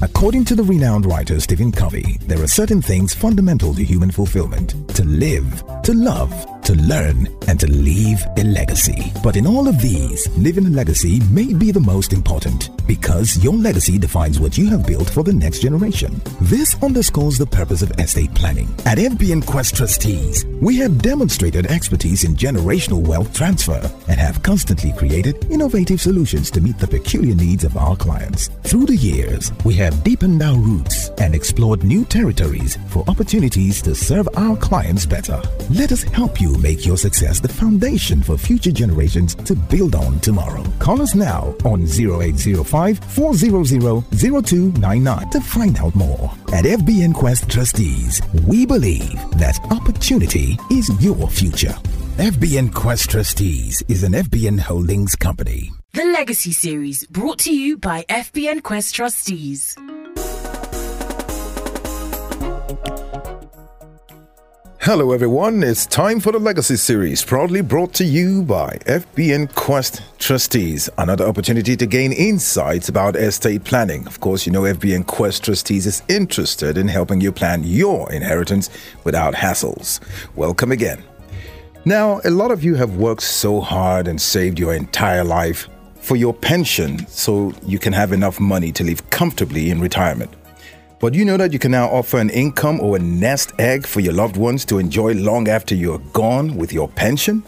According to the renowned writer Stephen Covey, there are certain things fundamental to human fulfillment. To live, to love, to learn, and to leave a legacy. But in all of these, leaving a legacy may be the most important because your legacy defines what you have built for the next generation. This underscores the purpose of estate planning. At FBN Quest Trustees, we have demonstrated expertise in generational wealth transfer and have constantly created innovative solutions to meet the peculiar needs of our clients. Through the years, we have deepened our roots and explored new territories for opportunities to serve our clients better. Let us help you make your success the foundation for future generations to build on tomorrow. Call us now on 0805 400 0299 to find out more. At FBN Quest Trustees, we believe that opportunity is your future. FBN Quest Trustees is an FBN Holdings company. The Legacy Series brought to you by FBN Quest Trustees. Hello, everyone. It's time for the Legacy Series, proudly brought to you by FBN Quest Trustees. Another opportunity to gain insights about estate planning. Of course, you know FBN Quest Trustees is interested in helping you plan your inheritance without hassles. Welcome again. Now, a lot of you have worked so hard and saved your entire life for your pension so you can have enough money to live comfortably in retirement. But you know that you can now offer an income or a nest egg for your loved ones to enjoy long after you're gone with your pension?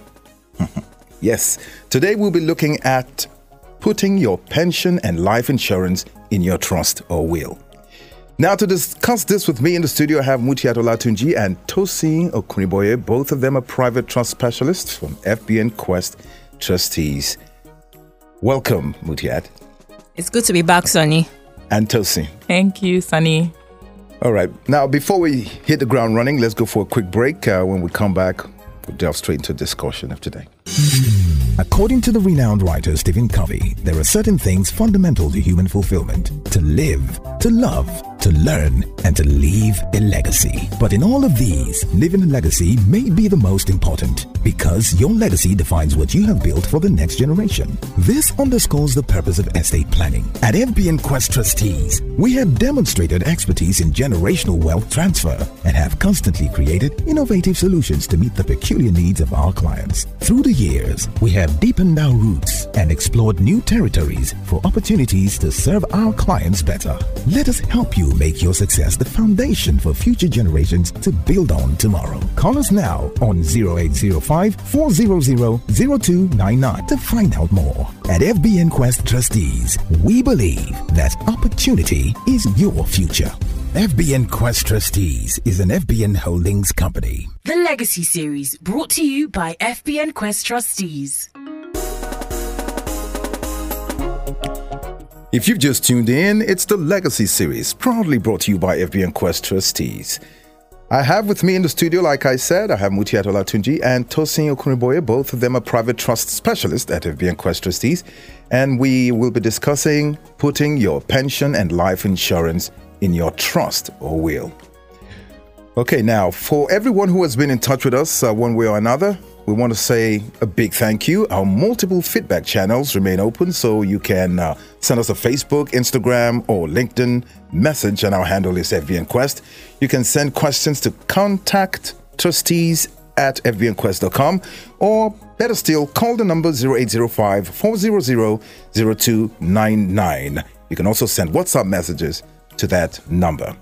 yes, today we'll be looking at putting your pension and life insurance in your trust or will. Now, to discuss this with me in the studio, I have Mutiat Olatunji and Tosin Okuniboye. Both of them are private trust specialists from FBN Quest Trustees. Welcome, Mutiat. It's good to be back, Sonny and Tosin. Thank you, Sonny. All right. Now, before we hit the ground running, let's go for a quick break. Uh, when we come back, we'll delve straight into discussion of today. According to the renowned writer Stephen Covey, there are certain things fundamental to human fulfillment to live, to love, to learn, and to leave a legacy. But in all of these, leaving a legacy may be the most important because your legacy defines what you have built for the next generation. This underscores the purpose of estate planning. At FBN Quest Trustees, we have demonstrated expertise in generational wealth transfer and have constantly created innovative solutions to meet the peculiar needs of our clients. Through the years, we have deepened our roots and explored new territories for opportunities to serve our clients better. Let us help you make your success the foundation for future generations to build on tomorrow. Call us now on 0805 400 0299 to find out more. At FBN Quest Trustees, we believe that opportunity is your future. FBN Quest Trustees is an FBN Holdings company. The Legacy Series brought to you by FBN Quest Trustees. If you've just tuned in, it's the Legacy Series, proudly brought to you by FBN Quest Trustees. I have with me in the studio, like I said, I have Mutiat Olatunji and Tosin Okuniboye. Both of them are private trust specialists at FBN Quest Trustees. And we will be discussing putting your pension and life insurance in your trust or will. Okay, now for everyone who has been in touch with us uh, one way or another, we want to say a big thank you. Our multiple feedback channels remain open, so you can uh, send us a Facebook, Instagram, or LinkedIn message, and our handle is FBN Quest. You can send questions to contact trustees at fbnquest.com, or better still, call the number 0805 400 0299. You can also send WhatsApp messages to that number.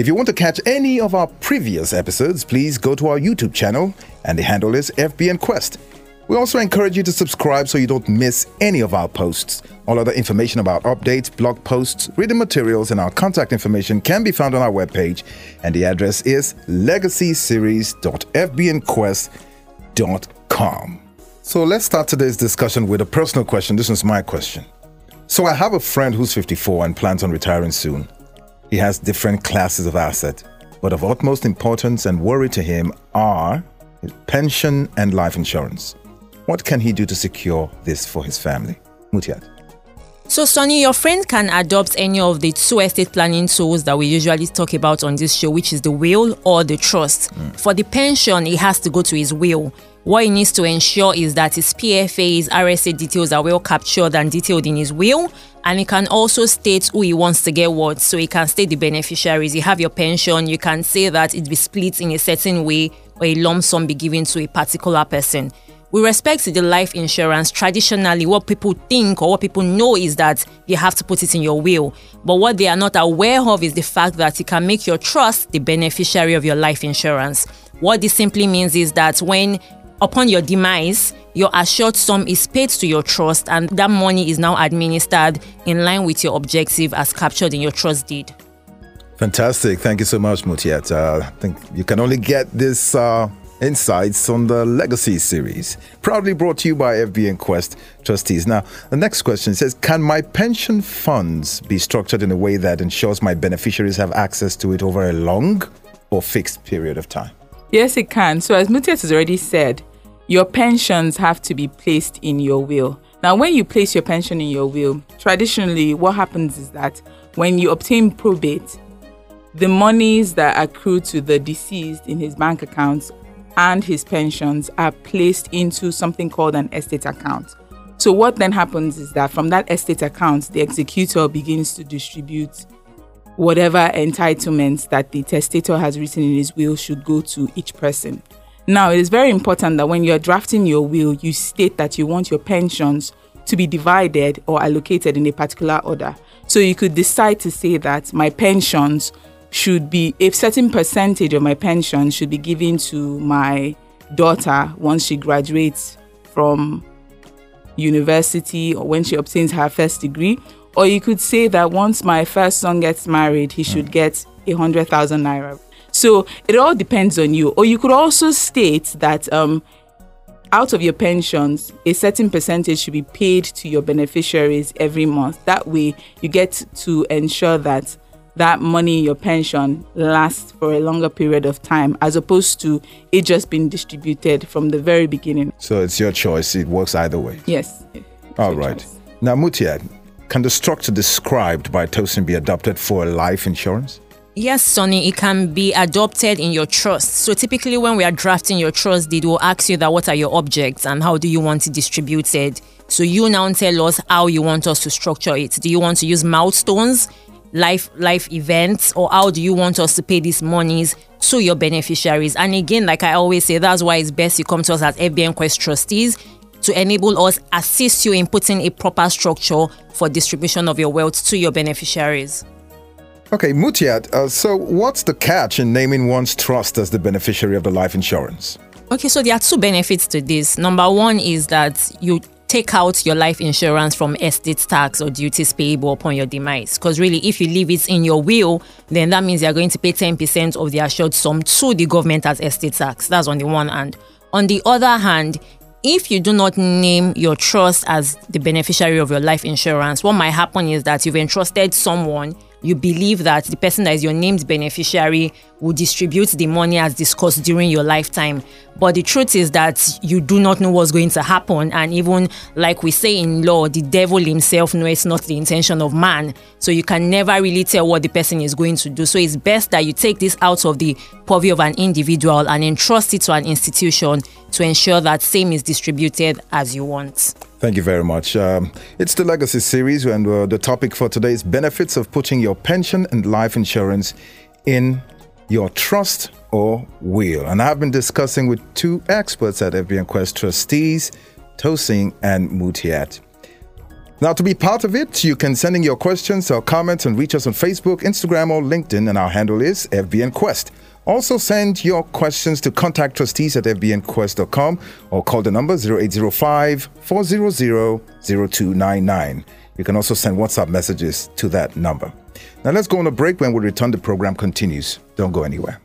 If you want to catch any of our previous episodes, please go to our YouTube channel, and the handle is FBN Quest. We also encourage you to subscribe so you don't miss any of our posts. All other information about updates, blog posts, reading materials, and our contact information can be found on our webpage, and the address is legacyseries.fbnquest.com. So let's start today's discussion with a personal question. This is my question. So I have a friend who's 54 and plans on retiring soon. He has different classes of asset, but of utmost importance and worry to him are his pension and life insurance. What can he do to secure this for his family? Mutiat. So, Sonny, your friend can adopt any of the two estate planning tools that we usually talk about on this show, which is the will or the trust. Mm. For the pension, he has to go to his will. What he needs to ensure is that his PFA's RSA details are well captured and detailed in his will and it can also state who he wants to get what. So it can state the beneficiaries. You have your pension, you can say that it be split in a certain way or a lump sum be given to a particular person. With respect to the life insurance, traditionally, what people think or what people know is that you have to put it in your will. But what they are not aware of is the fact that you can make your trust the beneficiary of your life insurance. What this simply means is that when, upon your demise, your assured sum is paid to your trust and that money is now administered in line with your objective as captured in your trust deed. Fantastic. Thank you so much, Mutiat. Uh, I think you can only get this. Uh insights on the Legacy series, proudly brought to you by FBN Quest trustees. Now, the next question says Can my pension funds be structured in a way that ensures my beneficiaries have access to it over a long or fixed period of time? Yes, it can. So, as Mutiat has already said, your pensions have to be placed in your will. Now, when you place your pension in your will, traditionally what happens is that when you obtain probate, the monies that accrue to the deceased in his bank accounts and his pensions are placed into something called an estate account. So, what then happens is that from that estate account, the executor begins to distribute whatever entitlements that the testator has written in his will should go to each person. Now, it is very important that when you're drafting your will, you state that you want your pensions to be divided or allocated in a particular order. So you could decide to say that my pensions should be a certain percentage of my pension should be given to my daughter once she graduates from university or when she obtains her first degree. Or you could say that once my first son gets married, he should hmm. get a hundred thousand naira. So it all depends on you. Or you could also state that um, out of your pensions, a certain percentage should be paid to your beneficiaries every month. That way, you get to ensure that that money, your pension, lasts for a longer period of time as opposed to it just being distributed from the very beginning. So it's your choice. It works either way. Yes. All right. Choice. Now, Mutiat, can the structure described by Tosin be adopted for life insurance? Yes, Sonny, it can be adopted in your trust. So typically when we are drafting your trust deed, we'll ask you that what are your objects and how do you want it distributed. So you now tell us how you want us to structure it. Do you want to use milestones? life life events or how do you want us to pay these monies to your beneficiaries and again like i always say that's why it's best you come to us as fbn quest trustees to enable us assist you in putting a proper structure for distribution of your wealth to your beneficiaries okay mutiat uh, so what's the catch in naming one's trust as the beneficiary of the life insurance okay so there are two benefits to this number one is that you take out your life insurance from estate tax or duties payable upon your demise. Because really, if you leave it in your will, then that means you're going to pay 10% of the assured sum to the government as estate tax. That's on the one hand. On the other hand, if you do not name your trust as the beneficiary of your life insurance, what might happen is that you've entrusted someone you believe that the person that is your named beneficiary will distribute the money as discussed during your lifetime. But the truth is that you do not know what's going to happen. And even like we say in law, the devil himself knows not the intention of man. So you can never really tell what the person is going to do. So it's best that you take this out of the purview of an individual and entrust it to an institution to ensure that same is distributed as you want. Thank you very much. Um, it's the Legacy series, and uh, the topic for today is benefits of putting your pension and life insurance in your trust or will. And I've been discussing with two experts at FBN Quest trustees, Tosin and Mutiat. Now, to be part of it, you can send in your questions or comments and reach us on Facebook, Instagram, or LinkedIn, and our handle is FBN Quest. Also, send your questions to contact trustees at fbnquest.com or call the number 0805 400 0299. You can also send WhatsApp messages to that number. Now, let's go on a break. When we return, the program continues. Don't go anywhere.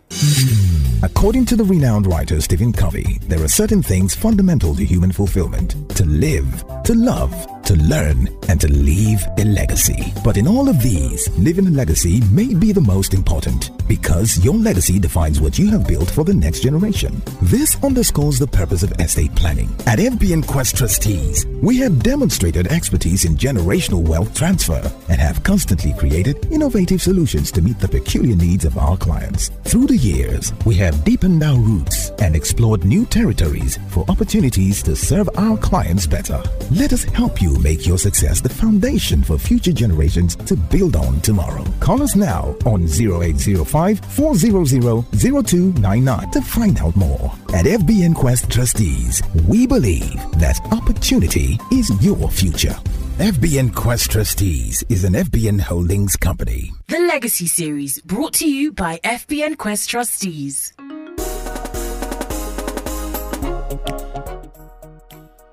According to the renowned writer Stephen Covey, there are certain things fundamental to human fulfillment to live, to love, to learn, and to leave a legacy. But in all of these, leaving a legacy may be the most important because your legacy defines what you have built for the next generation. This underscores the purpose of estate planning. At FBN Quest Trustees, we have demonstrated expertise in generational wealth transfer and have constantly created innovative solutions to meet the peculiar needs of our clients. Through the years, we have deepened our roots and explored new territories for opportunities to serve our clients better. Let us help you make your success the foundation for future generations to build on tomorrow. Call us now on 0805 400 0299 to find out more. At FBN Quest Trustees, we believe that opportunity is your future. FBN Quest Trustees is an FBN Holdings company. The Legacy Series, brought to you by FBN Quest Trustees.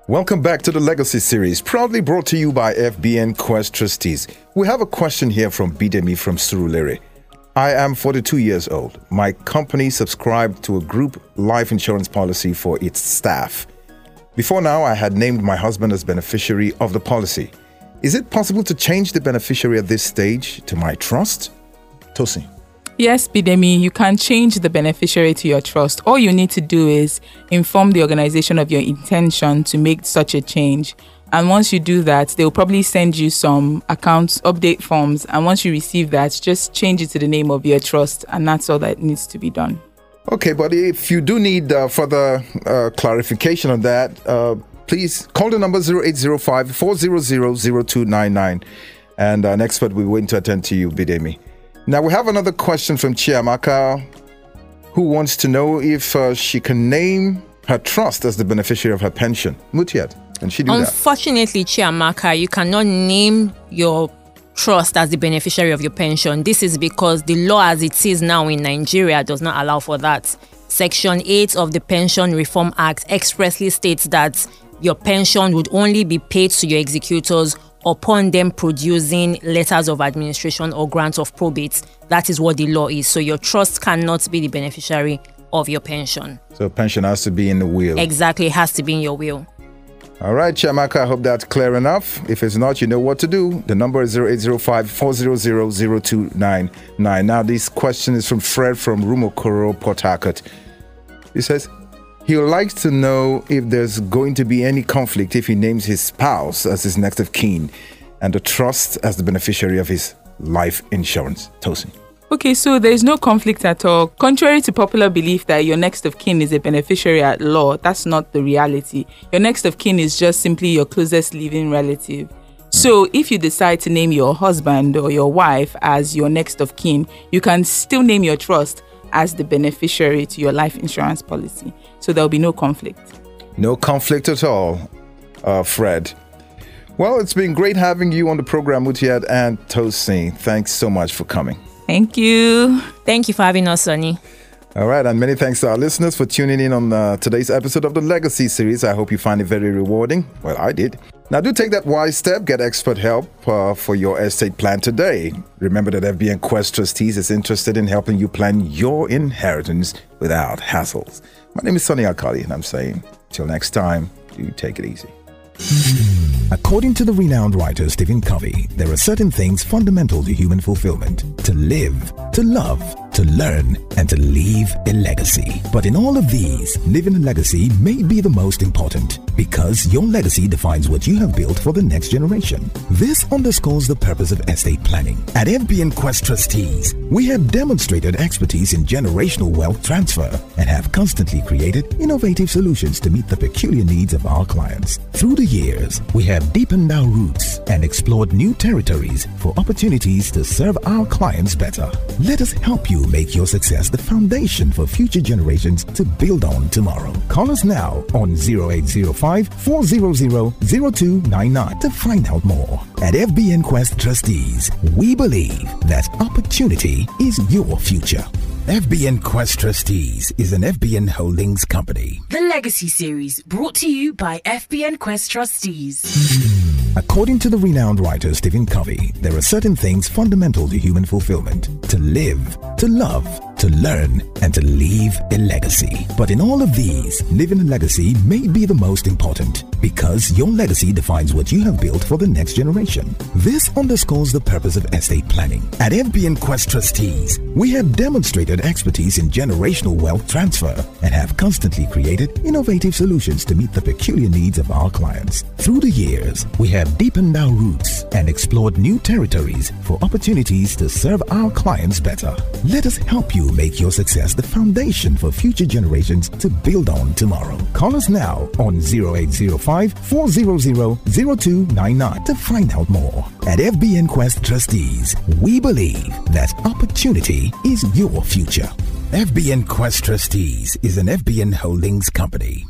Welcome back to the Legacy Series, proudly brought to you by FBN Quest Trustees. We have a question here from Bidemi from Surulere. I am 42 years old. My company subscribed to a group life insurance policy for its staff. Before now, I had named my husband as beneficiary of the policy. Is it possible to change the beneficiary at this stage to my trust? Tosin. Yes, Bidemi, you can change the beneficiary to your trust. All you need to do is inform the organization of your intention to make such a change. And once you do that, they'll probably send you some accounts update forms. And once you receive that, just change it to the name of your trust. And that's all that needs to be done. Okay, but if you do need uh, further uh, clarification on that, uh, please call the number 0805 400 0299 and an expert will be waiting to attend to you, Bidemi. Now, we have another question from Chiamaka who wants to know if uh, she can name her trust as the beneficiary of her pension. Mutiat, can she do that? Unfortunately, Chiamaka, you cannot name your trust as the beneficiary of your pension. This is because the law as it is now in Nigeria does not allow for that. Section 8 of the Pension Reform Act expressly states that your pension would only be paid to your executors upon them producing letters of administration or grants of probate. That is what the law is. So your trust cannot be the beneficiary of your pension. So pension has to be in the will. Exactly, it has to be in your will. All right, Chiamaka, I hope that's clear enough. If it's not, you know what to do. The number is 0805 400 0299. Now, this question is from Fred from Rumuokoro, Port Harcourt. He says, he would like to know if there's going to be any conflict if he names his spouse as his next of kin and the trust as the beneficiary of his life insurance. Tosin. Okay, so there is no conflict at all. Contrary to popular belief that your next of kin is a beneficiary at law, that's not the reality. Your next of kin is just simply your closest living relative. So, if you decide to name your husband or your wife as your next of kin, you can still name your trust as the beneficiary to your life insurance policy. So, there'll be no conflict. No conflict at all, uh, Fred. Well, it's been great having you on the program, Mutiat and Tosin. Thanks so much for coming. Thank you. Thank you for having us, Sonny. All right, and many thanks to our listeners for tuning in on uh, today's episode of the Legacy series. I hope you find it very rewarding. Well, I did. Now, do take that wise step, get expert help uh, for your estate plan today. Remember that FBN Quest Trustees is interested in helping you plan your inheritance without hassles. My name is Sonny Alkali, and I'm saying, till next time, do take it easy. According to the renowned writer Stephen Covey, there are certain things fundamental to human fulfillment to live, to love, to learn, and to leave a legacy. But in all of these, leaving a legacy may be the most important because your legacy defines what you have built for the next generation. This underscores the purpose of estate planning. At FBN Quest Trustees, we have demonstrated expertise in generational wealth transfer and have constantly created innovative solutions to meet the peculiar needs of our clients. Through the years, we have deepened our roots and explored new territories for opportunities to serve our clients better. Let us help you make your success the foundation for future generations to build on tomorrow. Call us now on 0805 400 0299 to find out more. At FBN Quest Trustees, we believe that opportunity is your future. FBN Quest Trustees is an FBN Holdings company. The Legacy Series, brought to you by FBN Quest Trustees. According to the renowned writer Stephen Covey, there are certain things fundamental to human fulfillment. To live, to love, to learn, and to leave a legacy. But in all of these, living a legacy may be the most important because your legacy defines what you have built for the next generation. This underscores the purpose of estate planning. At FBN Quest Trustees, we have demonstrated expertise in generational wealth transfer and have constantly created innovative solutions to meet the peculiar needs of our clients. Through the years, we have deepened our roots and explored new territories for opportunities to serve our clients better. Let us help you make your success the foundation for future generations to build on tomorrow. Call us now on 0805 400 0299 to find out more. At FBN Quest Trustees, we believe that opportunity is your future. FBN Quest Trustees is an FBN Holdings company.